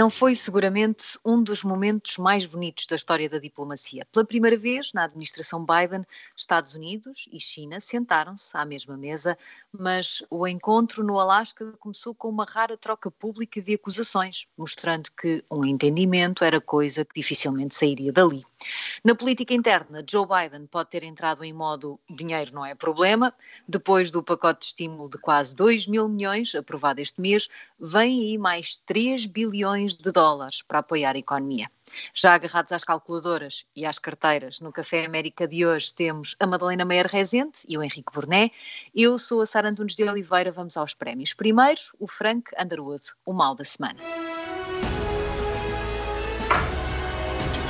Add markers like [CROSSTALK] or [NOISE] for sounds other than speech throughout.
Não foi seguramente um dos momentos mais bonitos da história da diplomacia. Pela primeira vez, na administração Biden, Estados Unidos e China sentaram-se à mesma mesa, mas o encontro no Alasca começou com uma rara troca pública de acusações, mostrando que um entendimento era coisa que dificilmente sairia dali. Na política interna, Joe Biden pode ter entrado em modo dinheiro não é problema. Depois do pacote de estímulo de quase 2 mil milhões aprovado este mês, vem aí mais 3 bilhões de dólares para apoiar a economia. Já agarrados às calculadoras e às carteiras, no Café América de hoje temos a Madalena Meyer Rezende e o Henrique Burné. Eu sou a Sara Antunes de Oliveira, vamos aos prémios. Primeiro, o Frank Underwood, o mal da semana.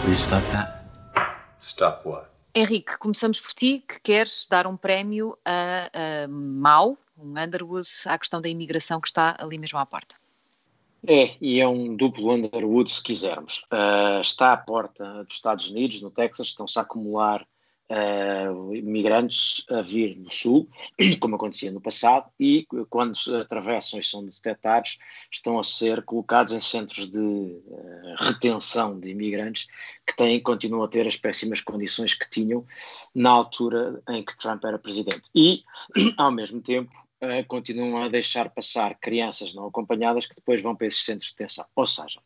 Please stop that. Stop what? Henrique, começamos por ti, que queres dar um prémio a, a Mau, um Underwood, à questão da imigração que está ali mesmo à porta. É, e é um duplo Underwood se quisermos. Uh, está à porta dos Estados Unidos, no Texas, estão-se a acumular uh, imigrantes a vir do Sul, [CLEARS THROAT] como acontecia no passado, e quando atravessam e são detectados, estão a ser colocados em centros de uh, retenção de imigrantes que têm, continuam a ter as péssimas condições que tinham na altura em que Trump era presidente. E, [CLEARS THROAT] ao mesmo tempo, uh, continuam a deixar passar crianças não acompanhadas que depois vão para esses centros de detenção. Ou seja,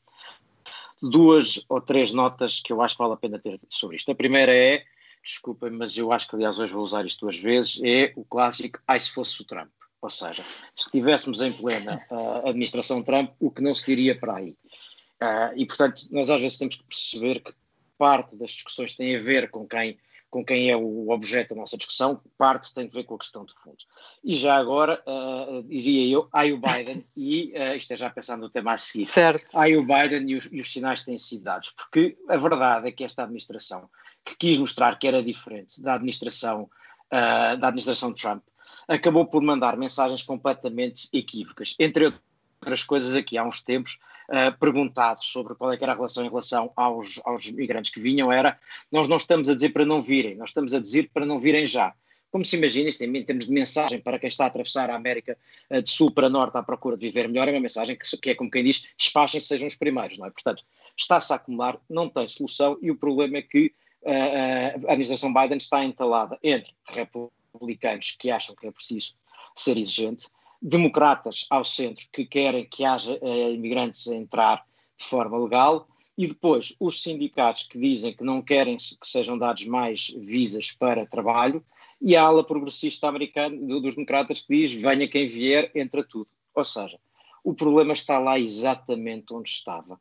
duas ou três notas que eu acho que vale a pena ter sobre isto. A primeira é desculpem, mas eu acho que aliás hoje vou usar isto duas vezes, é o clássico ai se fosse o Trump. Ou seja, se estivéssemos em plena uh, administração Trump, o que não se diria para aí. Uh, e portanto, nós às vezes temos que perceber que parte das discussões tem a ver com quem com quem é o objeto da nossa discussão, parte tem a ver com a questão de fundo. E já agora, uh, diria eu, ai o Biden, [LAUGHS] e uh, isto é já pensando no tema a seguir, certo. ai o Biden e os, e os sinais que têm sido dados, porque a verdade é que esta administração, que quis mostrar que era diferente da administração, uh, da administração Trump, acabou por mandar mensagens completamente equívocas, entre outras coisas aqui há uns tempos, uh, perguntado sobre qual é era a relação em relação aos, aos migrantes que vinham, era nós não estamos a dizer para não virem, nós estamos a dizer para não virem já. Como se imagina, isto em termos de mensagem para quem está a atravessar a América uh, de sul para norte à procura de viver melhor, é uma mensagem que, que é como quem diz, despachem-se, sejam os primeiros, não é? Portanto, está-se a acumular, não tem solução e o problema é que uh, a administração Biden está entalada entre republicanos que acham que é preciso ser exigente democratas ao centro que querem que haja uh, imigrantes a entrar de forma legal e depois os sindicatos que dizem que não querem que sejam dados mais visas para trabalho e a ala progressista americana dos democratas que diz venha quem vier, entra tudo. Ou seja, o problema está lá exatamente onde estava.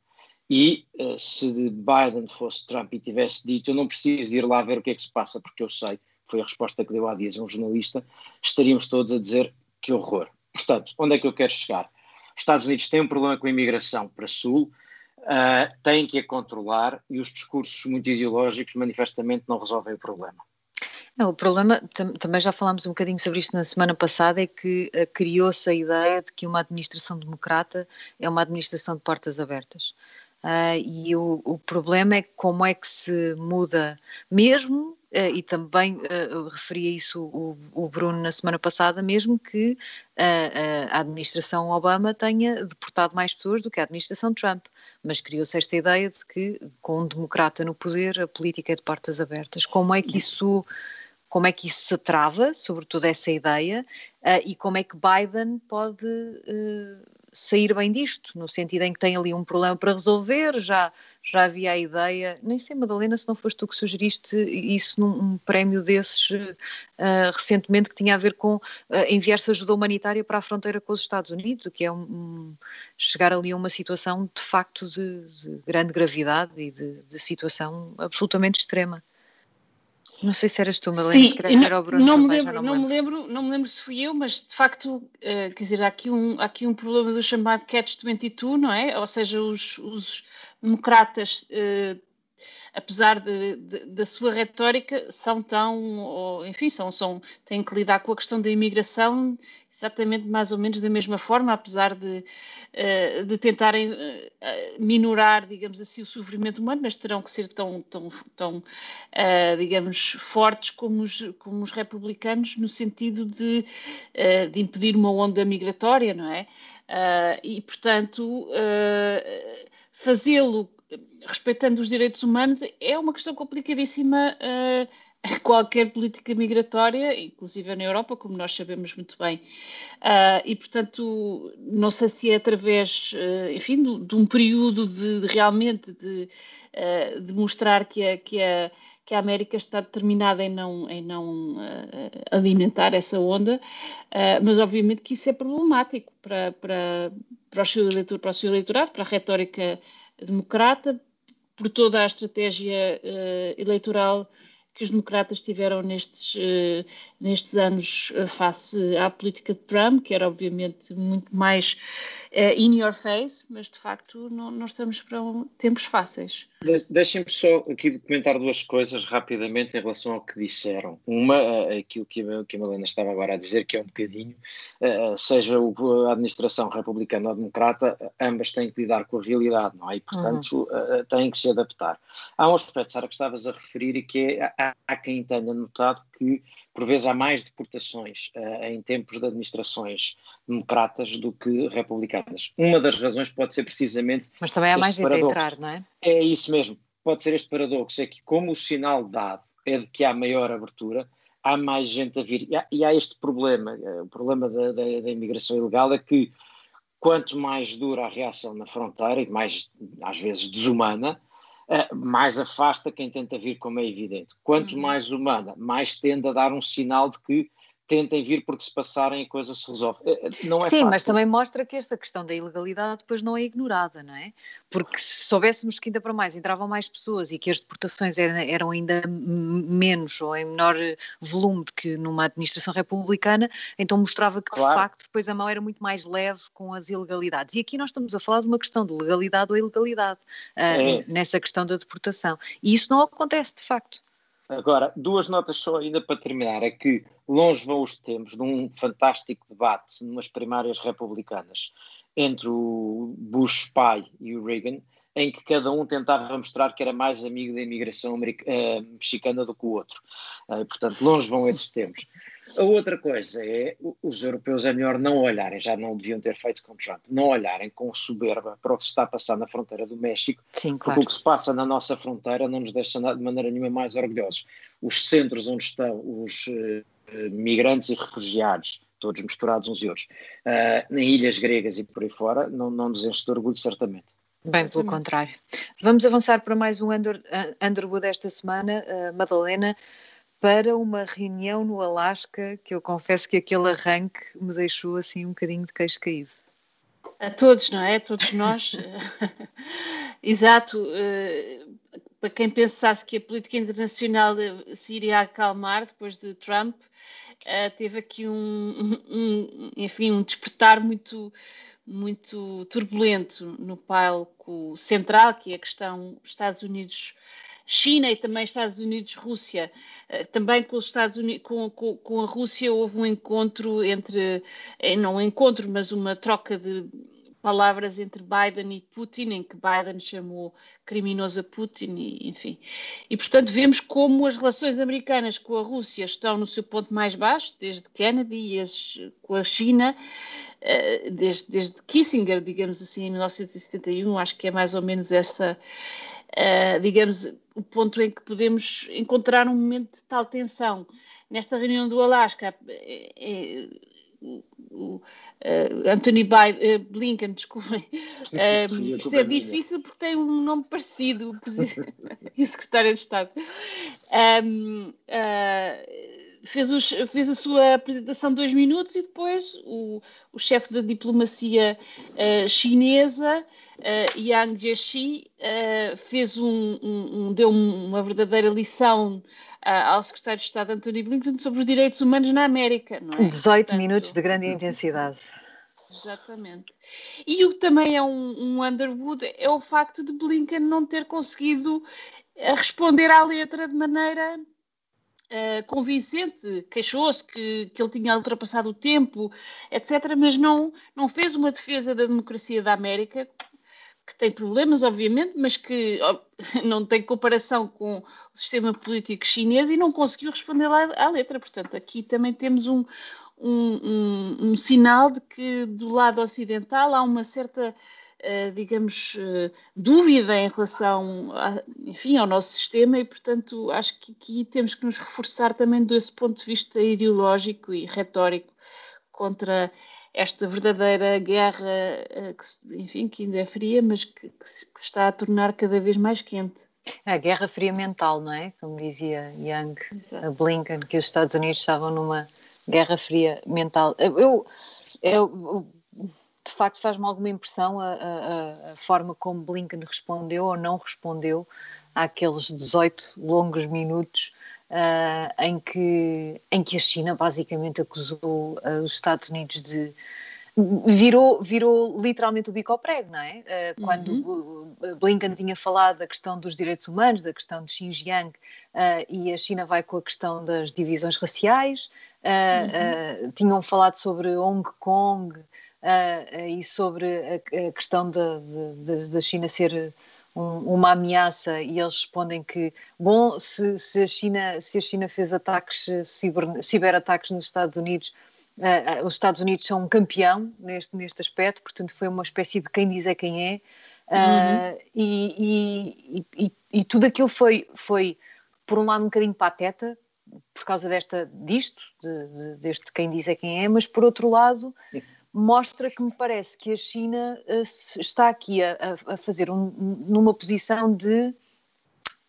E uh, se Biden fosse Trump e tivesse dito eu não preciso ir lá ver o que é que se passa porque eu sei, foi a resposta que deu há dias um jornalista, estaríamos todos a dizer que horror. Portanto, onde é que eu quero chegar? Os Estados Unidos têm um problema com a imigração para Sul, uh, têm que a controlar e os discursos muito ideológicos manifestamente não resolvem o problema. Não, o problema, também já falámos um bocadinho sobre isto na semana passada, é que uh, criou-se a ideia de que uma administração democrata é uma administração de portas abertas. Uh, e o, o, problema é como é que se muda, mesmo Uh, e também uh, referia isso o, o, Bruno na semana passada, mesmo que a administração Obama tenha deportado mais pessoas do que a administração Trump, mas criou-se esta ideia de que com um democrata no poder a política é de portas abertas. Como é que isso, como é que isso se trava, sobretudo essa ideia, e como é que Biden pode sair bem disto, no sentido em que tem ali um problema para resolver, já, já havia a ideia, nem sei Madalena se não foste tu que sugeriste isso num prémio desses uh, recentemente que tinha a ver com uh, enviar-se ajuda humanitária para a fronteira com os Estados Unidos, o que é um, um, chegar ali a uma situação de facto de, de grande gravidade e de, de situação absolutamente extrema. Não sei se eras tu, Madalena, Sim, se calhar era o Bruno não, me lembro, não, me lembro, não me lembro se fui eu, mas de facto, uh, quer dizer, há aqui, um, há aqui um problema do chamado Catch-22, não é? Ou seja, os, os democratas uh, apesar de, de, da sua retórica, são tão, ou, enfim, são, são, têm que lidar com a questão da imigração exatamente mais ou menos da mesma forma, apesar de, uh, de tentarem uh, minorar, digamos assim, o sofrimento humano, mas terão que ser tão, tão, tão uh, digamos, fortes como os, como os republicanos no sentido de, de impedir uma onda migratória, não é? e, portanto, fazê-lo respeitando os direitos humanos é uma questão complicadíssima uh, qualquer política migratória, inclusive na Europa, como nós sabemos muito bem. Uh, e, portanto, não sei se é através, uh, enfim, de, de, um período de, de realmente de, uh, de, mostrar que a, que, a, que a América está determinada em não, em não alimentar essa onda, mas obviamente que isso é problemático para, para, para, o seu eleitor, para o seu eleitorado, para a retórica democrata, por toda a estratégia eleitoral que os democratas tiveram nestes, uh, nestes anos uh, face à política de Trump, que era obviamente muito mais uh, in your face, mas de facto não, não estamos para um, tempos fáceis. De, Deixem-me só aqui comentar duas coisas rapidamente em relação ao que disseram. Uma, aquilo que a, que a Malena estava agora a dizer, que é um bocadinho, seja a administração republicana ou democrata, ambas têm que lidar com a realidade, não é? E, portanto, uhum. têm que se adaptar. Há um aspecto, Sara, que estavas a referir e que é há, há quem tenha notado que, por vezes, há mais deportações uh, em tempos de administrações democratas do que republicanas. Uma das razões pode ser precisamente. Mas também há mais gente a entrar, não é? É isso mesmo. Pode ser este paradoxo, é que, como o sinal dado é de que há maior abertura, há mais gente a vir. E há, e há este problema, eh, o problema da, da, da imigração ilegal é que quanto mais dura a reação na fronteira e mais, às vezes, desumana, mais afasta quem tenta vir, como é evidente. Quanto uhum. mais humana, mais tende a dar um sinal de que tentem vir porque se passarem a coisa se resolve. Eh, eh, não é Sim, fácil. mas também mostra que esta questão da ilegalidade depois não é ignorada, não é? Porque se soubéssemos que ainda para mais entravam mais pessoas e que as deportações eram, ainda menos ou em menor volume do que numa administração republicana, então mostrava que de claro. facto depois a mão era muito mais leve com as ilegalidades. E aqui nós estamos a falar de uma questão de legalidade ou ilegalidade uh, é. nessa questão da deportação. E isso não acontece de facto. Agora, duas notas só ainda para terminar, é que longe vão os tempos de um fantástico debate numas primárias republicanas entre o Bush pai e o Reagan, em que cada um tentava mostrar que era mais amigo da imigração uh, mexicana do que o outro. Uh, portanto, longe vão esses tempos. A outra coisa é, os europeus é melhor não olharem, já não deviam ter feito com Trump, não olharem com soberba para o que se está a passar na fronteira do México, Sim, claro. porque o que se passa na nossa fronteira não nos deixa de maneira nenhuma mais orgulhosos. Os centros onde estão os uh, migrantes e refugiados, todos misturados uns e outros, uh, em ilhas gregas e por aí fora, não, não nos enche de orgulho, certamente. Bem, pelo contrário. Vamos avançar para mais um Under, Underwood esta semana, uh, Madalena, para uma reunião no Alasca, que eu confesso que aquele arranque me deixou assim um bocadinho de queixo caído. A todos, não é? A todos nós. [LAUGHS] Exato. Uh, para quem pensasse que a política internacional se iria acalmar depois de Trump, uh, teve aqui um, um, enfim, um despertar muito muito turbulento no palco central, que é a questão Estados Unidos China e também Estados Unidos-Rússia. Eh, também com os Estados Unidos, com, com, com, a Rússia houve um encontro entre, eh, não um encontro, mas uma troca de palavras entre Biden e Putin, em que Biden chamou criminoso a Putin, e, enfim. E, portanto, vemos como as relações americanas com a Rússia estão no seu ponto mais baixo, desde Kennedy, e as, com a China, uh, desde, desde Kissinger, digamos assim, em 1971, acho que é mais ou menos essa, uh, digamos, o ponto em que podemos encontrar um momento de tal tensão. Nesta reunião do Alasca, é, Anthony Biden, Blinken, desculpem. Isto é difícil porque tem um nome parecido, o [LAUGHS] [LAUGHS] secretário de Estado. Um, uh, fez, os, fez, a sua apresentação de dois minutos e depois o, o chefe da diplomacia uh, chinesa, uh, Yang Jiechi, uh, fez um, um, um, deu uma verdadeira lição ao secretário de Estado Anthony Blinken sobre os direitos humanos na América. Não é? 18 Portanto, minutos de grande intensidade. Exatamente. E o que também é um, um Underwood é o facto de Blinken não ter conseguido responder à letra de maneira uh, convincente, queixou-se que, que ele tinha ultrapassado o tempo, etc., mas não, não fez uma defesa da democracia da América, que tem problemas, obviamente, mas que [LAUGHS] não tem comparação com o sistema político chinês e não conseguiu responder à, à letra. Portanto, aqui também temos um, um, um, um, sinal de que do lado ocidental há uma certa digamos, uh, dúvida em relação, a, enfim, ao nosso sistema e, portanto, acho que aqui temos que nos reforçar também desse ponto de vista ideológico e retórico contra esta verdadeira guerra, uh, que, enfim, que ainda é fria, mas que, que, se, que se está a tornar cada vez mais quente. A guerra fria mental, não é? Como dizia Young, a Blinken, que os Estados Unidos estavam numa guerra fria mental. Eu, eu, de facto faz-me alguma impressão a, a, a, forma como Blinken respondeu ou não respondeu àqueles 18 longos minutos uh, em, que, em que a China basicamente acusou uh, os Estados Unidos de virou, virou literalmente o bico ao prego, não é? Uh, quando uhum. Blinken tinha falado da questão dos direitos humanos, da questão de Xinjiang, uh, e a China vai com a questão das divisões raciais, uh, uhum. tinham falado sobre Hong Kong e sobre a, a questão da China ser um, uma ameaça e eles respondem que, bom, se, se, a, China, se a China fez ataques, ciber, ciberataques nos Estados Unidos, Uh, os Estados Unidos são um campeão neste, neste aspecto, portanto foi uma espécie de quem diz é quem é, uh, uhum. e, e, e, e, tudo aquilo foi, foi, por um lado, um bocadinho pateta, por causa desta, disto, de, de, deste quem diz é quem é, mas por outro lado mostra que me parece que a China uh, está aqui a, a fazer um, numa posição de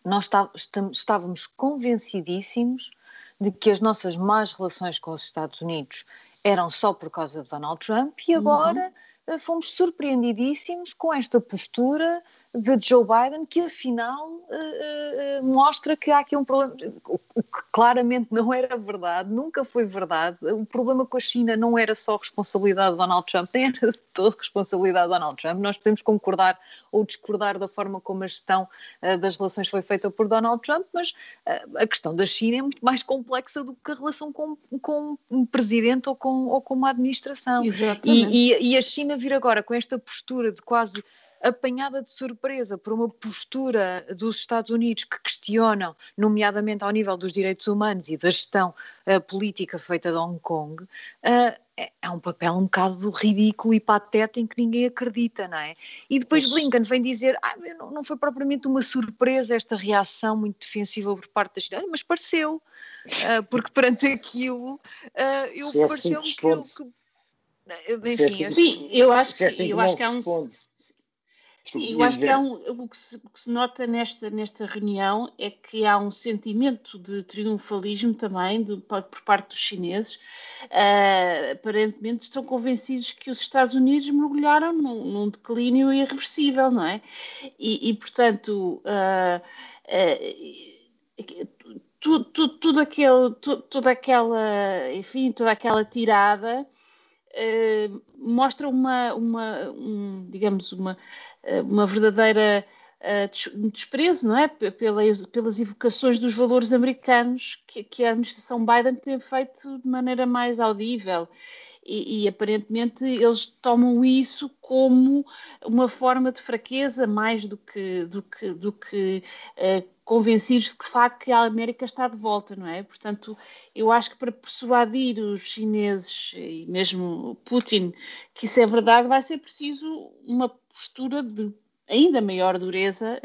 nós está, estávamos convencidíssimos de que as nossas más relações com os Estados Unidos eram só por causa de Donald Trump e agora uhum. Fomos surpreendidíssimos com esta postura de Joe Biden, que afinal uh, uh, mostra que há aqui um problema, o que claramente não era verdade, nunca foi verdade. O problema com a China não era só responsabilidade de Donald Trump, nem era de toda responsabilidade de Donald Trump. Nós podemos concordar ou discordar da forma como a gestão uh, das relações foi feita por Donald Trump, mas a questão da China é muito mais complexa do que a relação com, com um presidente ou com, ou com uma administração. E, e, e a China vir agora com esta postura de quase apanhada de surpresa por uma postura dos Estados Unidos que questionam, nomeadamente ao nível dos direitos humanos e da gestão uh, política feita de Hong Kong, uh, é um papel um bocado ridículo e pateta em que ninguém acredita, não é? E depois Blinken vem dizer, ah, não, não foi propriamente uma surpresa esta reação muito defensiva por parte da China, mas pareceu, uh, porque perante aquilo, eu assim pareceu-me que, que enfim, assim, sim, eu acho, que, assim eu acho que há um, eu acho que há um, o, que se, o que se nota nesta, nesta reunião é que há um sentimento de triunfalismo também de, por parte dos chineses. Uh, aparentemente estão convencidos que os Estados Unidos mergulharam num, num declínio irreversível, não é? E, e portanto, uh, uh, tudo, tudo, tudo aquele, tudo, toda aquela, enfim, toda aquela tirada uh, mostra uma, uma um, digamos, uma, eh, uma verdadeira uh, desprezo, não é? Pelas, pelas evocações dos valores americanos que, que a administração Biden tem feito de maneira mais audível. E, e, aparentemente eles tomam isso como uma forma de fraqueza mais do que, do que, do que uh, convencidos de que de facto a América está de volta, não é? Portanto, eu acho que para persuadir os chineses e mesmo Putin que isso é verdade, vai ser preciso uma postura de ainda maior dureza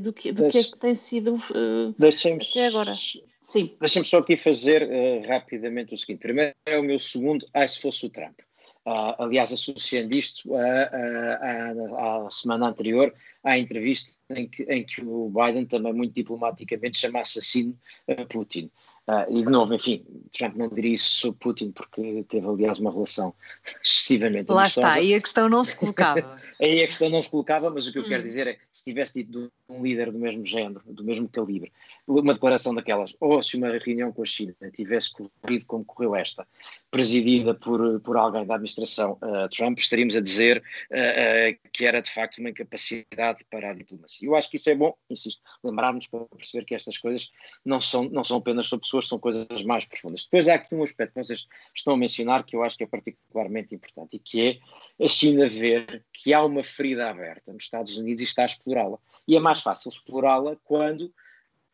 do que, do que, é que tem sido uh, até agora. Sim. Deixem-me só aqui fazer uh, rapidamente o seguinte. Primeiro é o meu segundo, ai se fosse o Trump. Uh, aliás, associando isto à semana anterior, à entrevista em que, em que o Biden também muito diplomaticamente chama assassino a Putin. Uh, e de novo, enfim, Trump não diria isso sobre Putin porque teve, aliás, uma relação [LAUGHS] excessivamente Lá amistosa. está, aí a questão não se colocava. [LAUGHS] aí a questão não se colocava, mas o que eu hum. quero dizer é se tivesse dito um líder do mesmo género, do mesmo calibre, uma declaração daquelas, ou se uma reunião com a China tivesse corrido como correu esta, presidida por, por alguém da administração uh, Trump, estaríamos a dizer uh, que era de facto uma incapacidade para a diplomacia. Eu acho que isso é bom, insisto, lembrarmos para perceber que estas coisas não são, não são apenas sobre pessoas, são coisas mais profundas. Depois há aqui um aspecto que vocês estão a mencionar que eu acho que é particularmente importante e que é a China ver que há uma ferida aberta nos Estados Unidos e está a explorá-la. E é mais fácil explorá-la quando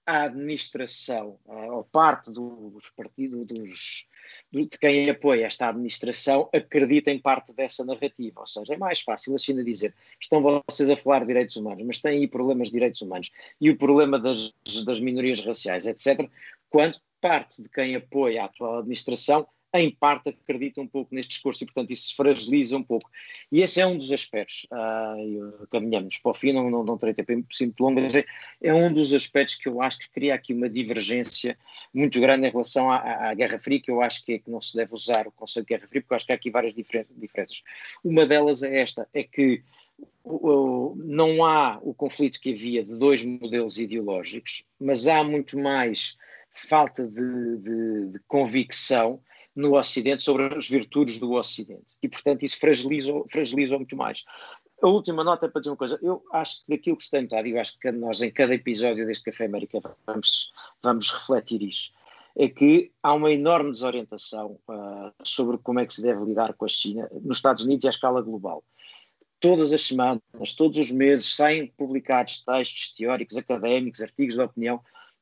a administração, uh, ou parte dos partidos, dos, de quem apoia esta administração, acredita em parte dessa narrativa. Ou seja, é mais fácil a China dizer estão vocês a falar de direitos humanos, mas têm aí problemas de direitos humanos e o problema das, das minorias raciais, etc., quando parte de quem apoia a atual administração em parte acredita um pouco neste discurso e, portanto, isso se fragiliza um pouco. E esse é um dos aspectos. Uh, caminhamos para o fim, não, não, não terei tempo muito longo, mas é, é, um dos aspectos que eu acho que cria aqui uma divergência muito grande em relação à, à, Guerra Fria, que eu acho que, é que não se deve usar o conceito de Guerra Fria, porque eu acho que há aqui várias diferenças. Uma delas é esta, é que não há o conflito que havia de dois modelos ideológicos, mas há muito mais falta de, de, de convicção no Ocidente sobre as virtudes do Ocidente. E, portanto, isso fragiliza, fragiliza muito mais. A última nota é para dizer uma coisa. Eu acho que daquilo que se tem notado, e eu acho que nós em cada episódio deste Café América vamos, vamos refletir isso, é que há uma enorme desorientação uh, sobre como é que se deve lidar com a China nos Estados Unidos e à escala global. Todas as semanas, todos os meses, saem publicados textos teóricos, académicos, artigos de opinião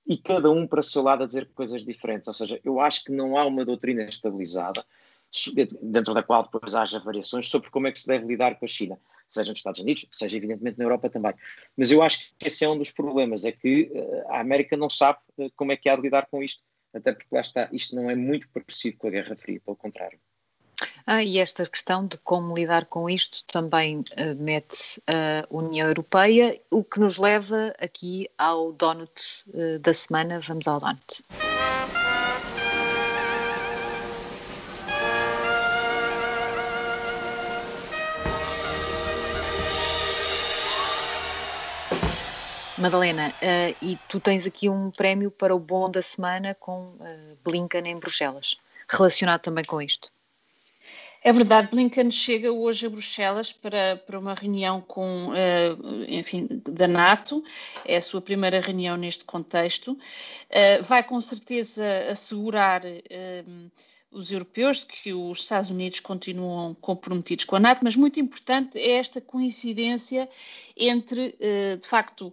e cada um para o seu lado a dizer coisas diferentes. Ou seja, eu acho que não há uma doutrina estabilizada, dentro da qual depois haja variações sobre como é que se deve lidar com a China, seja nos Estados Unidos, seja evidentemente na Europa também. Mas eu acho que esse é um dos problemas, é que eh, a América não sabe eh, como é que há de lidar com isto, até porque lá está, isto não é muito parecido com a Guerra Fria, pelo contrário. Ah, e esta questão de como lidar com isto também uh, mete a União Europeia, o que nos leva aqui ao donut uh, da semana. Vamos ao donut. Madalena, uh, e tu tens aqui um prémio para o bom da semana com uh, Blinken em Bruxelas, relacionado também com isto. É verdade, Blinken chega hoje a Bruxelas para, para uma reunião com, uh, enfim, da NATO, é a sua primeira reunião neste contexto. Uh, vai com certeza assegurar uh, os europeus de que os Estados Unidos continuam comprometidos com a NATO, mas muito importante é esta coincidência entre, de facto,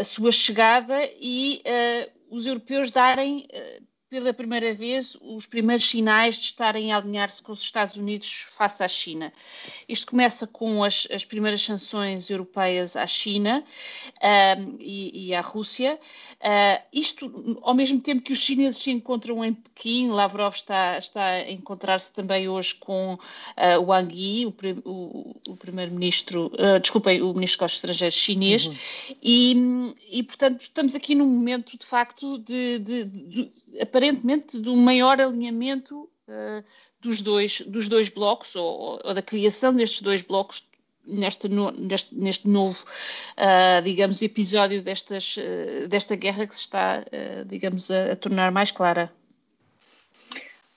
a sua chegada e os europeus darem pela primeira vez os primeiros sinais de estarem a alinhar-se com os Estados Unidos face à China. Isto começa com as, as primeiras sanções europeias à China um, e, e, à Rússia. Uh, isto, ao mesmo tempo que os chineses se encontram em Pequim, Lavrov está, está a encontrar-se também hoje com uh, Wang Yi, o, o, o primeiro-ministro, uh, desculpem, o ministro dos Estrangeiros chinês, uhum. e, e, portanto, estamos aqui num momento, de facto, de, de, de aparentemente do maior alinhamento uh, dos, dois, dos dois blocos, ou, ou, da criação destes dois blocos neste, no, neste, neste novo, uh, digamos, episódio destas, uh, desta guerra que se está, digamos, a, a tornar mais clara.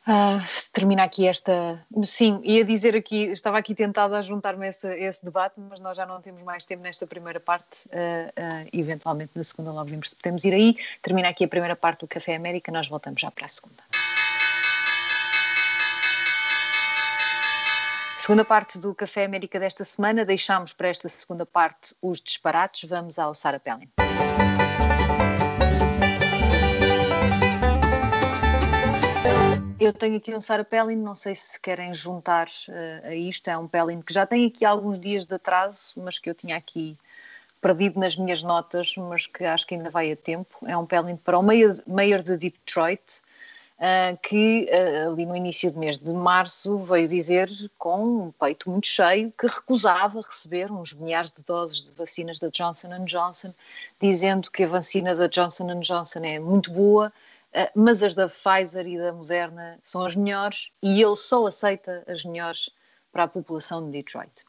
Ah, termina aqui esta. Sim, ia dizer aqui, estava aqui tentada a juntar-me a esse, debate, mas nós já não temos mais tempo nesta primeira parte. Uh, uh, eventualmente na segunda logo vemos se podemos ir aí. Termina aqui a primeira parte do Café América, nós voltamos já para a segunda. Segunda parte do Café América desta semana, deixamos para esta segunda parte os disparates. Vamos ao Sara Pellin. Eu tenho aqui um Sarah Pellin, não sei se querem juntar uh, a isto. É um Pellin que já tem aqui alguns dias de atraso, mas que eu tinha aqui perdido nas minhas notas, mas que acho que ainda vai a tempo. É um Pellin para o Mayor de Detroit, uh, que uh, ali no início do mês de março veio dizer, com um peito muito cheio, que recusava receber uns milhares de doses de vacinas da Johnson Johnson, dizendo que a vacina da Johnson Johnson é muito boa mas as da Pfizer e da Moderna são as melhores e ele só aceita as melhores para a população de Detroit.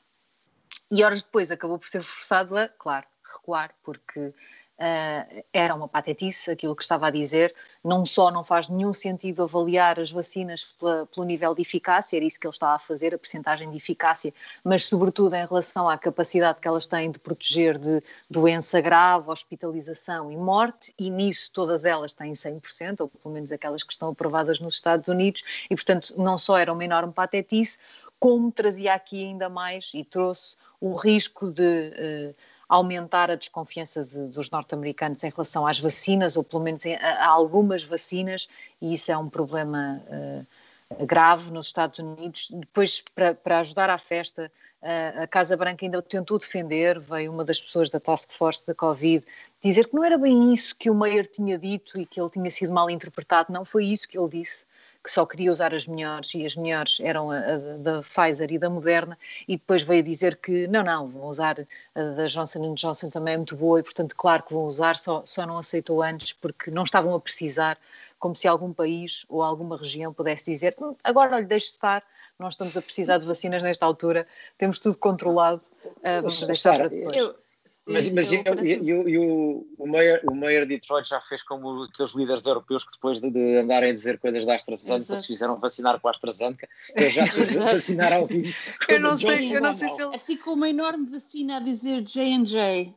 E horas depois acabou por ser forçado a, claro, recuar, porque Uh, era uma patetice aquilo que estava a dizer. Não só não faz nenhum sentido avaliar as vacinas pela, pelo nível de eficácia, era isso que ele estava a fazer, a percentagem de eficácia, mas sobretudo em relação à capacidade que elas têm de proteger de doença grave, hospitalização e morte, e nisso todas elas têm 100%, ou pelo menos aquelas que estão aprovadas nos Estados Unidos, e portanto não só era uma enorme patetice, como trazia aqui ainda mais e trouxe o risco de. Uh, aumentar a desconfiança de, dos norte-americanos em relação às vacinas, ou pelo menos a, a, algumas vacinas, e isso é um problema uh, grave nos Estados Unidos. Depois, para, ajudar à festa, uh, a Casa Branca ainda tentou defender, veio uma das pessoas da Task Force da Covid dizer que não era bem isso que o Meyer tinha dito e que ele tinha sido mal interpretado, não foi isso que ele disse que só queria usar as melhores e as melhores eram a, a, da Pfizer e da Moderna e depois veio dizer que não, não, vão usar a da Johnson Johnson também é muito boa e portanto claro que vão usar, só, só não aceitou antes porque não estavam a precisar, como se algum país ou alguma região pudesse dizer hum, agora olha, deixe de estar, não estamos a precisar de vacinas nesta altura, temos tudo controlado, uh, vamos deixar para depois. Eu, mas, mas eu, eu, eu, o, Mayor, o Mayor de Detroit já fez como aqueles líderes europeus que depois de, de andarem a dizer coisas da AstraZeneca se fizeram vacinar com a AstraZeneca, eles já se vacinaram ao vivo. Eu não sei, eu não sei se ele... Assim como uma enorme vacina a dizer J&J.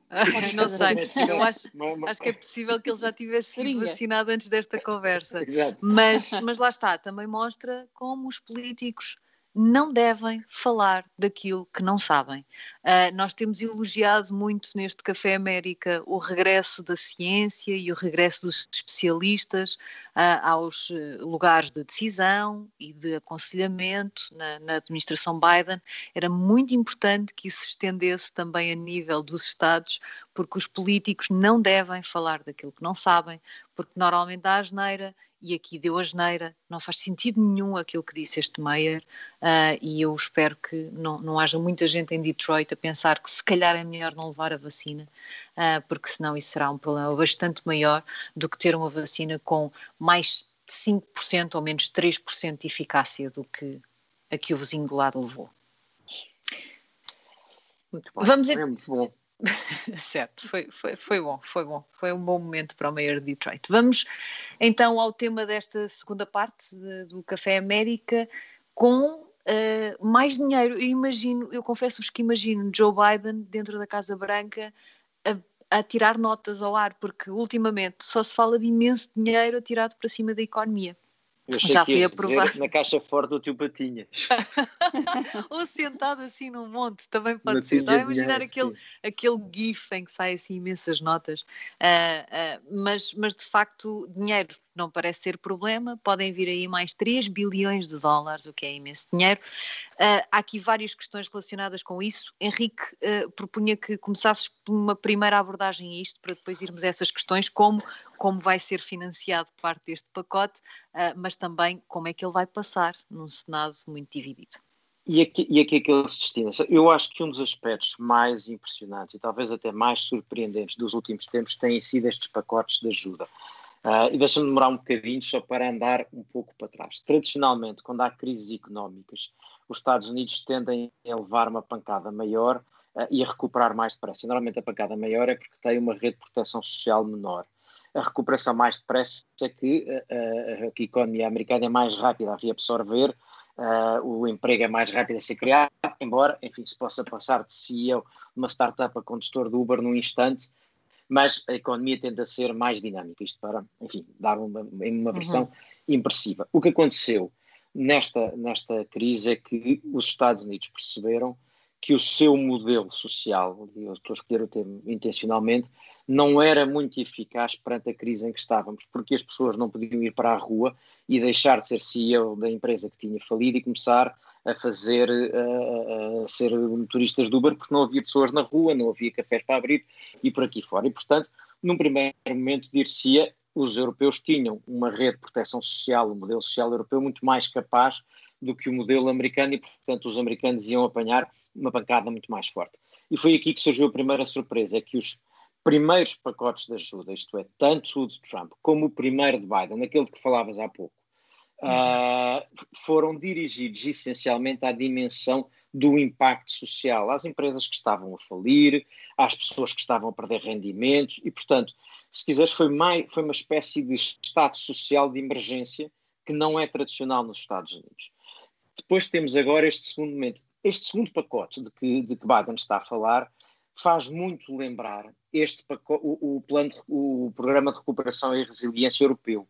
não sei, eu acho, acho que é possível que ele já tivesse sido vacinado antes desta conversa. Exato. Mas, [LAUGHS] mas lá está, também mostra como os políticos não devem falar daquilo que não sabem. Uh, nós temos elogiado muito neste Café América o regresso da ciência e o regresso dos especialistas uh, aos ah, lugares de decisão e de aconselhamento na, na, administração Biden. Era muito importante que isso se estendesse também a nível dos Estados, porque os políticos não devem falar daquilo que não sabem, porque normalmente há asneira e aqui deu a geneira, não faz sentido nenhum aquilo que disse este Meyer, uh, e eu espero que não, não haja muita gente em Detroit a pensar que se calhar é melhor não levar a vacina, uh, porque senão isso será um problema bastante maior do que ter uma vacina com mais de 5% ou menos 3% de eficácia do que a que o vizinho do lado levou. Muito bom. Vamos é muito bom. [LAUGHS] certo, foi, foi, foi bom, foi bom, foi um bom momento para o Mayor de Detroit. Vamos então ao tema desta segunda parte do Café América com uh, mais dinheiro. Eu imagino, eu confesso-vos que imagino Joe Biden dentro da Casa Branca a, a tirar notas ao ar, porque ultimamente só se fala de imenso dinheiro atirado para cima da economia. Eu Já fui aprovado. Na caixa forte do tio Patinhas. Ou [LAUGHS] sentado assim num monte, também pode ser. Estava a imaginar aquele, aquele gif em que saem assim imensas notas. Uh, uh, mas, mas de facto, dinheiro não parece ser problema, podem vir aí mais 3 bilhões de dólares, o que é imenso dinheiro. Uh, há aqui várias questões relacionadas com isso. Henrique uh, propunha que começasses por uma primeira abordagem a isto, para depois irmos a essas questões, como, como vai ser financiado parte deste pacote, uh, mas também como é que ele vai passar num Senado muito dividido. E aqui, e aqui é que ele se destina. Eu acho que um dos aspectos mais impressionantes e talvez até mais surpreendentes dos últimos tempos têm sido estes pacotes de ajuda. Uh, e deixa-me demorar um bocadinho só para andar um pouco para trás. Tradicionalmente, quando há crises económicas, os Estados Unidos tendem a levar uma pancada maior uh, e a recuperar mais depressa. E, normalmente a pancada maior é porque tem uma rede de proteção social menor. A recuperação mais depressa é que uh, a economia americana é mais rápida a reabsorver, o emprego é mais rápido a ser criado, embora, enfim, se possa passar de CEO uma startup a condutor do Uber num instante, mas a economia tende a ser mais dinâmica, isto para, enfim, dar uma, uma versão uhum. impressiva. O que aconteceu nesta, nesta crise é que os Estados Unidos perceberam que o seu modelo social, eu estou a escolher o termo intencionalmente, não era muito eficaz perante a crise em que estávamos, porque as pessoas não podiam ir para a rua e deixar de ser CEO da empresa que tinha falido e começar a fazer, a, a ser motoristas de Uber, porque não havia pessoas na rua, não havia cafés para abrir e por aqui fora. E, portanto, num primeiro momento, dir-se-ia, os europeus tinham uma rede de proteção social, um modelo social europeu muito mais capaz do que o modelo americano e, portanto, os americanos iam apanhar uma bancada muito mais forte. E foi aqui que surgiu a primeira surpresa, é que os primeiros pacotes de ajuda, isto é, tanto o de Trump como o primeiro de Biden, aquele de que falavas há pouco, uh, foram dirigidos essencialmente à dimensão do impacto social, às empresas que estavam a falir, às pessoas que estavam a perder rendimentos e, portanto, se quiseres, foi, mais, foi uma espécie de estado social de emergência que não é tradicional nos Estados Unidos. Depois temos agora este segundo momento. Este segundo pacote de que, de que Biden está a falar faz muito lembrar este pacote, o, o, plano de, o programa de recuperação e resiliência europeu,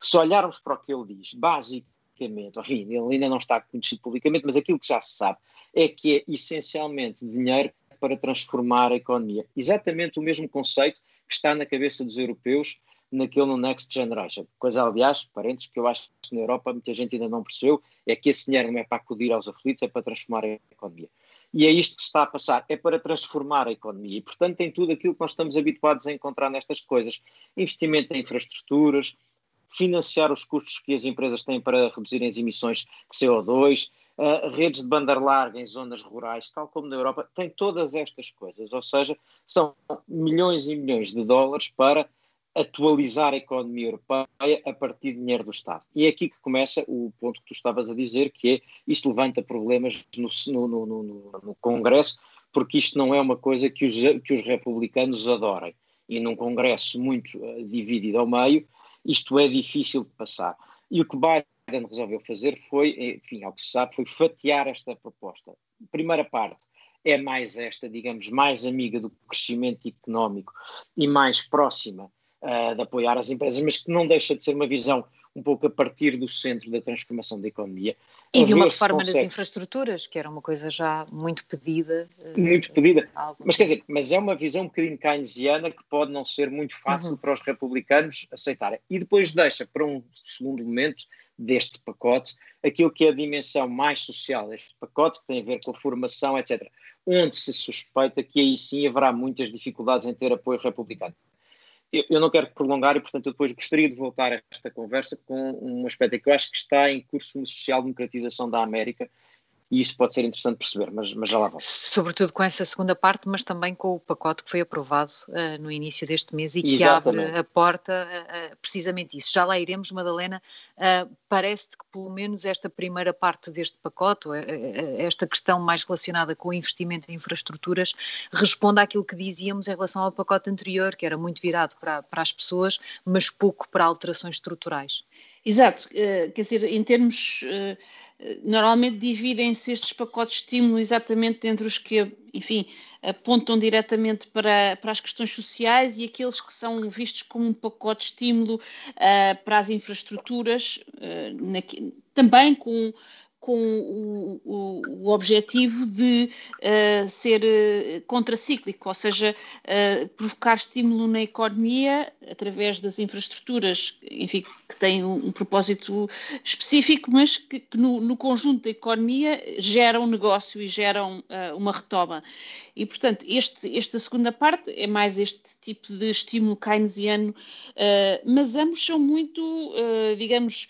se olharmos para o que ele diz, basicamente, enfim, ele ainda não está conhecido publicamente, mas aquilo que já se sabe é que é essencialmente dinheiro para transformar a economia. Exatamente o mesmo conceito que está na cabeça dos europeus naquele no Next Generation. Coisa, aliás, parênteses, que eu acho que na Europa muita gente ainda não percebeu, é que esse dinheiro não é para acudir aos aflitos, é para transformar a economia. E é isto que se está a passar, é para transformar a economia. E, portanto, tem tudo aquilo que nós estamos habituados a encontrar nestas coisas. Investimento em infraestruturas, financiar os custos que as empresas têm para reduzirem as emissões de CO2, uh, redes de banda larga em zonas rurais, tal como na Europa, tem todas estas coisas. Ou seja, são milhões e milhões de dólares para atualizar a economia europeia a partir de dinheiro do Estado. E é aqui que começa o ponto que tu estavas a dizer, que é isto levanta problemas no, no, no, no Congresso, porque isto não é uma coisa que os, que os republicanos adorem. E num Congresso muito uh, dividido ao meio, isto é difícil de passar. E o que Biden resolveu fazer foi, enfim, ao que se sabe, foi fatiar esta proposta. Primeira parte é mais esta, digamos, mais amiga do crescimento económico e mais próxima uh, de apoiar as empresas, mas que não deixa de ser uma visão um pouco a partir do centro da transformação da economia. E de uma reforma consegue... das infraestruturas, que era uma coisa já muito pedida. Eh, muito pedida. Mas quer dizer, mas é uma visão um bocadinho keynesiana que pode não ser muito fácil uhum. para os republicanos aceitarem. E depois deixa para um segundo momento deste pacote aquilo que é a dimensão mais social deste pacote, que tem a ver com a formação, etc. Onde se suspeita que aí sim haverá muitas dificuldades em ter apoio republicano eu, não quero prolongar e, portanto, eu depois gostaria de voltar a esta conversa com um aspecto que eu acho que está em curso uma social-democratização da América e isso pode ser interessante perceber, mas, mas já lá vamos. Sobretudo com essa segunda parte, mas também com o pacote que foi aprovado uh, no início deste mês e que abre a porta a, a, precisamente isso. Já lá iremos, Madalena. Uh, Parece-te que pelo menos esta primeira parte deste pacote, esta questão mais relacionada com o investimento em infraestruturas, responde àquilo que dizíamos em relação ao pacote anterior, que era muito virado para, para as pessoas, mas pouco para alterações estruturais. Exato, uh, quer dizer, em termos normalmente dividem-se estes pacotes de estímulo exatamente entre os que, enfim, apontam diretamente para, para as questões sociais e aqueles que são vistos como um pacote de estímulo uh, para as infraestruturas, uh, na, também com com o, o, o objetivo de uh, ser uh, contracíclico, ou seja, uh, provocar estímulo na economia através das infraestruturas, enfim, que têm um, um propósito específico, mas que, que no, no, conjunto da economia geram negócio e geram uma retoma. E, portanto, este, esta segunda parte é mais este tipo de estímulo keynesiano, mas ambos são muito, digamos,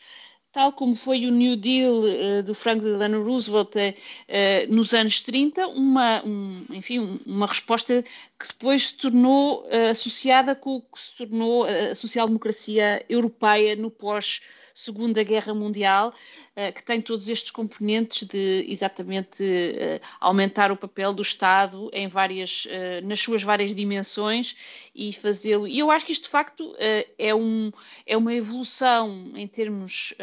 tal como foi o New Deal uh, do Franklin Delano Roosevelt uh, nos anos 30, uma, um, enfim, uma resposta que depois se tornou associada com o que se tornou a social-democracia europeia no pós- Segunda Guerra Mundial, uh, que tem todos estes componentes de exatamente uh, aumentar o papel do Estado em várias, uh, nas suas várias dimensões e fazê-lo. E eu acho que isto de facto é, um, é uma evolução em termos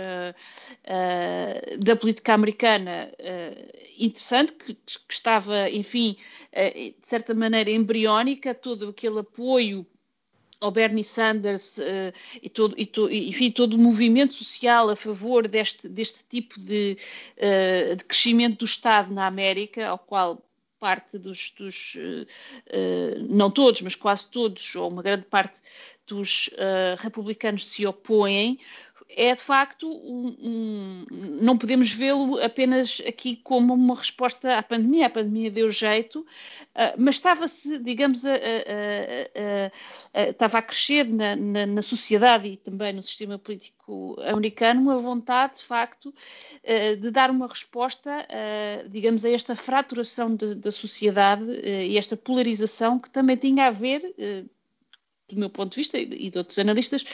da política americana interessante, que, que, estava, enfim, de certa maneira embriónica, todo aquele apoio ao Bernie Sanders uh, e, todo, e, to, enfim, todo o movimento social a favor deste, deste tipo de, uh, de crescimento do Estado na América, ao qual parte dos, dos uh, não todos, mas quase todos, ou uma grande parte dos republicanos se opõem, é de facto um, um, não podemos vê-lo apenas aqui como uma resposta à pandemia. A pandemia deu jeito, uh, mas estava-se, digamos, a, a, a, estava a crescer na, na, na, sociedade e também no sistema político americano uma vontade, de facto, uh, de dar uma resposta, uh, digamos, a esta fraturação da sociedade e esta polarização que também tinha a ver do meu ponto de vista e de outros analistas,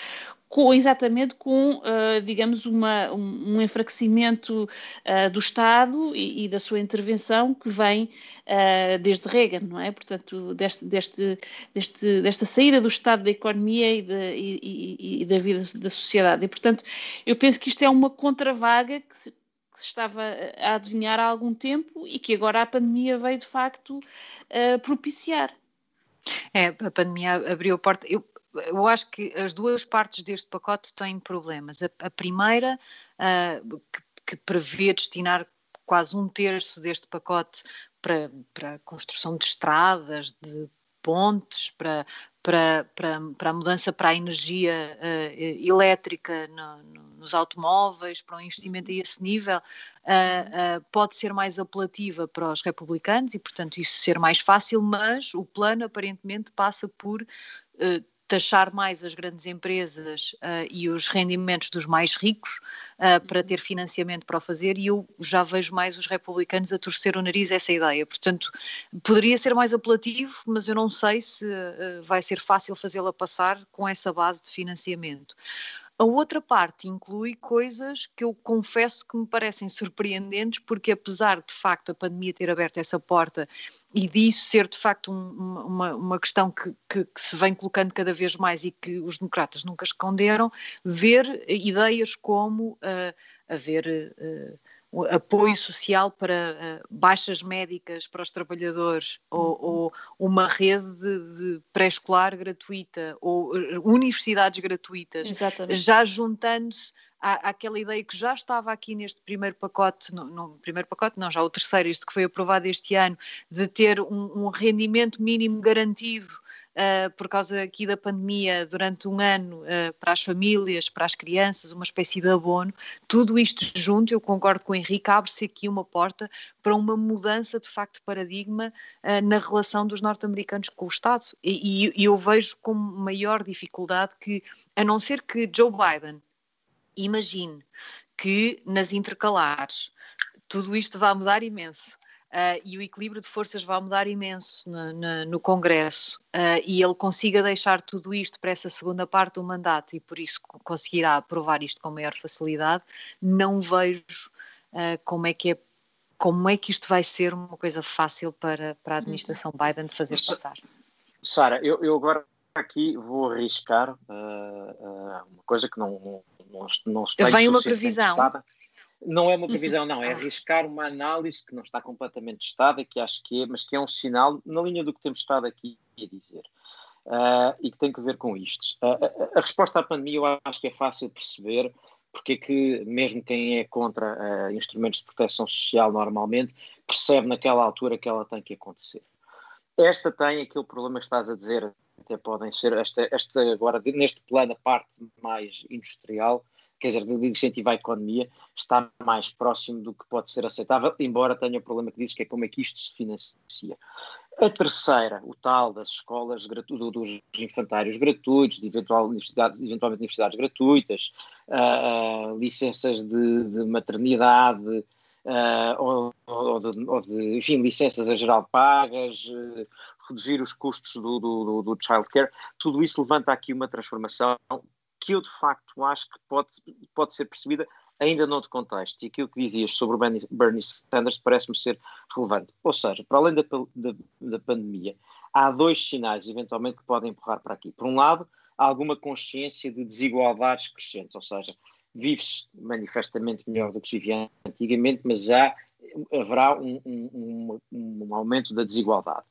com, exatamente com, uh, digamos, uma, um, enfraquecimento uh, do Estado e, e, da sua intervenção que vem uh, desde Reagan, não é? Portanto, deste, deste, deste, desta saída do Estado da economia e, de, e, e, da vida da sociedade. E, portanto, eu penso que isto é uma contravaga que se, que se estava a adivinhar há algum tempo e que agora a pandemia veio, de facto, propiciar. É, a pandemia abriu a porta. Eu, eu acho que as duas partes deste pacote têm problemas. A, a primeira, uh, que, que prevê destinar quase um terço deste pacote para, para a construção de estradas, de pontes, para, para, para, para a mudança para a energia uh, elétrica no, no, nos automóveis, para um investimento a esse nível, uh, uh, pode ser mais apelativa para os republicanos e, portanto, isso ser mais fácil, mas o plano aparentemente passa por taxar mais as grandes empresas uh, e os rendimentos dos mais ricos uh, para ter financiamento para o fazer, e eu já vejo mais os republicanos a torcer o nariz a essa ideia. Portanto, poderia ser mais apelativo, mas eu não sei se uh, vai ser fácil fazê-la passar com essa base de financiamento. A outra parte inclui coisas que eu confesso que me parecem surpreendentes, porque apesar de facto a pandemia ter aberto essa porta e disso ser de facto um, uma, uma questão que, que, que, se vem colocando cada vez mais e que os democratas nunca esconderam, ver ideias como uh, haver. Uh, apoio social para uh, baixas médicas para os trabalhadores uhum. ou, ou, uma rede de, de pré-escolar gratuita ou uh, universidades gratuitas, Exatamente. já juntando-se à, àquela ideia que já estava aqui neste primeiro pacote, no, no, primeiro pacote não, já o terceiro, este que foi aprovado este ano, de ter um, um rendimento mínimo garantido uh, por causa aqui da pandemia durante um ano uh, para as famílias, para as crianças, uma espécie de abono, tudo isto junto, eu concordo com o Henrique, abre-se aqui uma porta para uma mudança de facto de paradigma uh, na relação dos norte-americanos com o Estado. E, e eu vejo com maior dificuldade que, a não ser que Joe Biden imagine que nas intercalares tudo isto vai mudar imenso uh, e o equilíbrio de forças vai mudar imenso no, no, no Congresso uh, e ele consiga deixar tudo isto para essa segunda parte do mandato e por isso conseguirá aprovar isto com maior facilidade, não vejo uh, como é que é como é que isto vai ser uma coisa fácil para, para a administração Biden fazer passar. Sara, eu, eu agora aqui vou arriscar uma coisa que não, não, não, não está Vem uma previsão. Testada não é uma uhum. previsão, não, é arriscar uma análise que não está completamente testada, que acho que é, mas que é um sinal na linha do que temos estado aqui a dizer. Uh, e que tem que ver com isto. Uh, a, a, resposta à pandemia eu acho que é fácil perceber porque é que mesmo quem é contra uh, instrumentos de proteção social normalmente percebe naquela altura que ela tem que acontecer. Esta tem aquele problema que estás a dizer, até podem ser, esta, esta agora, neste plano, a parte mais industrial, quer dizer, de incentivar a economia, está mais próximo do que pode ser aceitável, embora tenha o problema que dizes, que é como é que isto se financia. A terceira, o tal das escolas dos infantários gratuitos, de eventual universidade, eventualmente universidades gratuitas, uh, uh, licenças de, de maternidade, uh, ou, ou, de, ou, de, enfim, licenças a geral pagas, reduzir os custos do, do, do childcare, tudo isso levanta aqui uma transformação que eu de facto acho que pode, pode ser percebida ainda noutro contexto. E aquilo que dizias sobre o Bernie, Sanders parece-me ser relevante. Ou seja, para além da, da, da, pandemia, há dois sinais, eventualmente, que podem empurrar para aqui. Por um lado, há alguma consciência de desigualdades crescentes, ou seja, vive-se manifestamente melhor do que se vivia antigamente, mas há, haverá um, um, um, um aumento da desigualdade.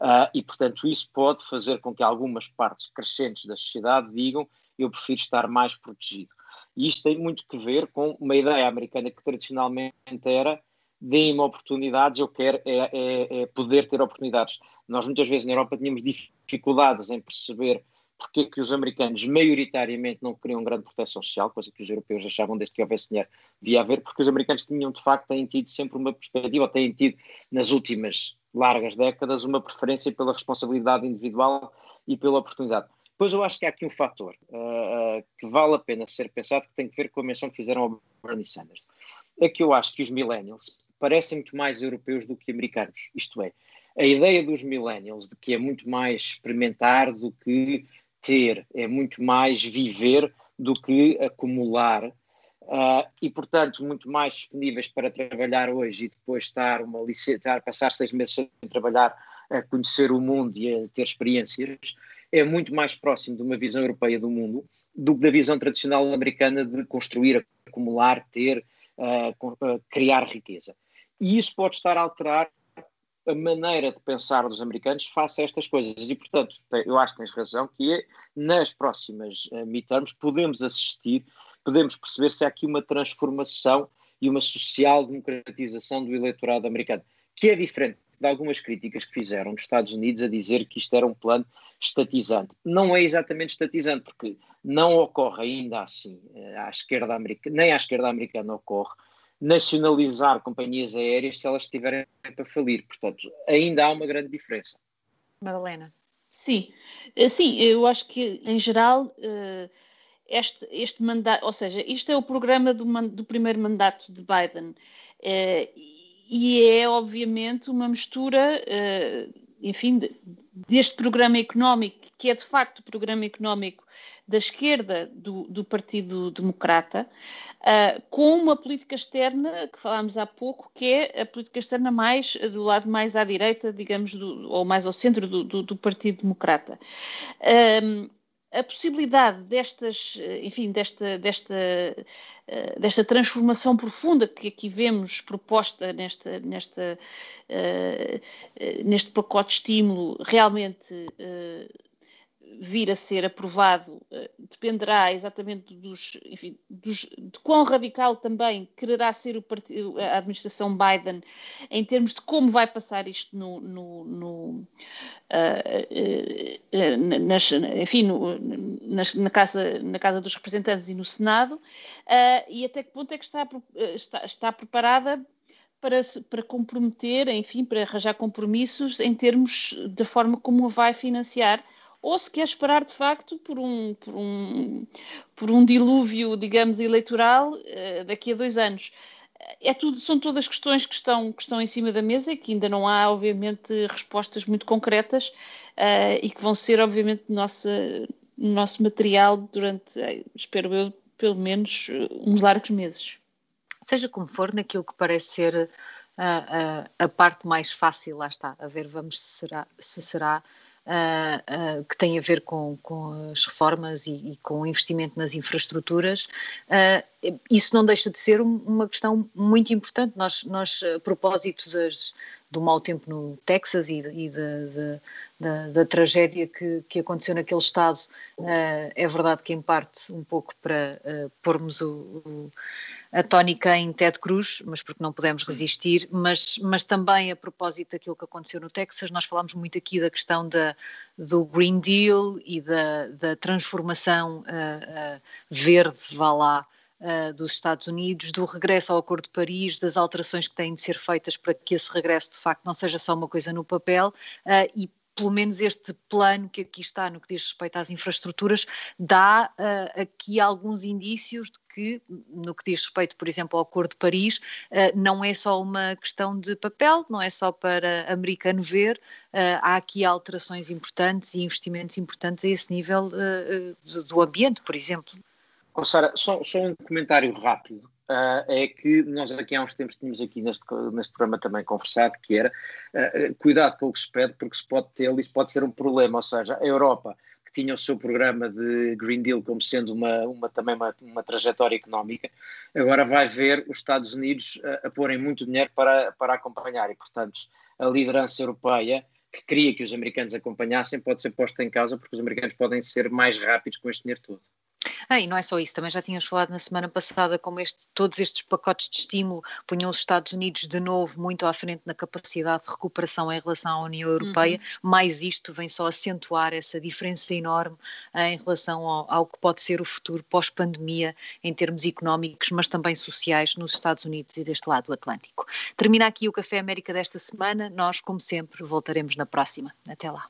Uh, e, portanto, isso pode fazer com que algumas partes crescentes da sociedade digam eu prefiro estar mais protegido. E isto tem muito que ver com uma ideia americana que tradicionalmente era deem-me oportunidades, eu quero é, é, é, poder ter oportunidades. Nós muitas vezes na Europa tínhamos dificuldades em perceber porque é que os americanos maioritariamente não queriam grande proteção social, coisa que os europeus achavam desde que houvesse dinheiro devia haver, porque os americanos tinham de facto, têm tido sempre uma perspectiva, ou têm tido nas últimas largas décadas uma preferência pela responsabilidade individual e pela oportunidade. Depois eu acho que há aqui um fator uh, que vale a pena ser pensado, que tem que ver com a menção que fizeram ao Bernie Sanders. É que eu acho que os millennials parecem muito mais europeus do que americanos. Isto é, a ideia dos millennials de que é muito mais experimentar do que ter, é muito mais viver do que acumular. Uh, e, portanto, muito mais disponíveis para trabalhar hoje e depois estar uma licença, passar seis meses sem trabalhar, a conhecer o mundo e a ter experiências, é muito mais próximo de uma visão europeia do mundo do que da visão tradicional americana de construir, acumular, ter, uh, criar riqueza. E isso pode estar a alterar a maneira de pensar dos americanos face a estas coisas. E, portanto, eu acho que tens razão, que é, nas próximas uh, midterms podemos assistir, podemos perceber se há aqui uma transformação e uma social democratização do eleitorado americano, que é diferente de algumas críticas que fizeram nos Estados Unidos a dizer que isto era um plano estatizante. Não é exatamente estatizante, porque não ocorre ainda assim, eh, à esquerda americana, nem à esquerda americana ocorre, nacionalizar companhias aéreas se elas estiverem para falir. Portanto, ainda há uma grande diferença. Madalena. Sim, eh, sim, eu acho que em geral eh, este, este mandato, ou seja, isto é o programa do, do primeiro mandato de Biden e é obviamente uma mistura, enfim, deste programa económico, que é de facto o programa económico da esquerda do, do Partido Democrata, uh, com uma política externa que falámos há pouco, que é a política externa mais do lado mais à direita, digamos, do, ou mais ao centro do, do, do Partido Democrata. Um, a possibilidade destas, enfim, desta, desta, desta transformação profunda que aqui vemos proposta nesta, nesta, neste pacote de estímulo realmente vir a ser aprovado uh, dependerá exatamente dos, enfim, dos, de quão radical também quererá ser partido, a administração Biden em termos de como vai passar isto no, no, no uh, uh, nas, enfim, nas, na, casa, na Casa dos Representantes e no Senado, e até que ponto é que está, está, está preparada para, para comprometer, enfim, para arranjar compromissos em termos da forma como vai financiar ou se quer esperar de facto por um, por um, por um dilúvio, digamos, eleitoral uh, daqui a dois anos. É tudo, são todas questões que estão, que estão em cima da mesa e que ainda não há, obviamente, respostas muito concretas uh, e que vão ser, obviamente, nossa, nosso material durante, eh, espero eu, pelo menos uns largos meses. Seja como for, naquilo que parece ser a, a, a parte mais fácil, lá está, a ver, vamos se será, se será uh, uh, que tem a ver com, com as reformas e, e, com o investimento nas infraestruturas, uh, isso não deixa de ser um, uma questão muito importante. Nós, nós a propósito do mau tempo no Texas e, e de, da, da, tragédia que, que aconteceu naquele estado, é verdade que em parte um pouco para pormos o, o a tónica em Ted Cruz, mas porque não pudemos resistir, mas, mas também a propósito daquilo que aconteceu no Texas, nós falámos muito aqui da questão da, do Green Deal e da, da transformação uh, uh, verde, vá lá, uh, dos Estados Unidos, do regresso ao Acordo de Paris, das alterações que têm de ser feitas para que esse regresso de facto não seja só uma coisa no papel e pelo menos este plano que aqui está no que diz respeito às infraestruturas dá uh, aqui alguns indícios de que, no que diz respeito, por exemplo, ao Acordo de Paris, uh, não é só uma questão de papel, não é só para americano ver, uh, há aqui alterações importantes e investimentos importantes a esse nível do ambiente, por exemplo. Oh, Sara, só, só um comentário rápido Uh, é que nós aqui há uns tempos tínhamos aqui neste, neste programa também conversado, que era uh, cuidado com o que se pede, porque se pode ter, isso pode ser um problema, ou seja, a Europa que tinha o seu programa de Green Deal como sendo uma, uma também uma, uma trajetória económica, agora vai ver os Estados Unidos a, a porem muito dinheiro para, para acompanhar e, portanto, a liderança europeia que queria que os americanos acompanhassem pode ser posta em causa porque os americanos podem ser mais rápidos com este dinheiro todo. Ah, e não é só isso, também já tínhamos falado na semana passada como este, todos estes pacotes de estímulo punham os Estados Unidos de novo muito à frente na capacidade de recuperação em relação à União Europeia, uhum. mais isto vem só acentuar essa diferença enorme ah, em relação ao, ao, que pode ser o futuro pós-pandemia em termos económicos, mas também sociais nos Estados Unidos e deste lado do Atlântico. Termina aqui o Café América desta semana, nós, como sempre, voltaremos na próxima. Até lá.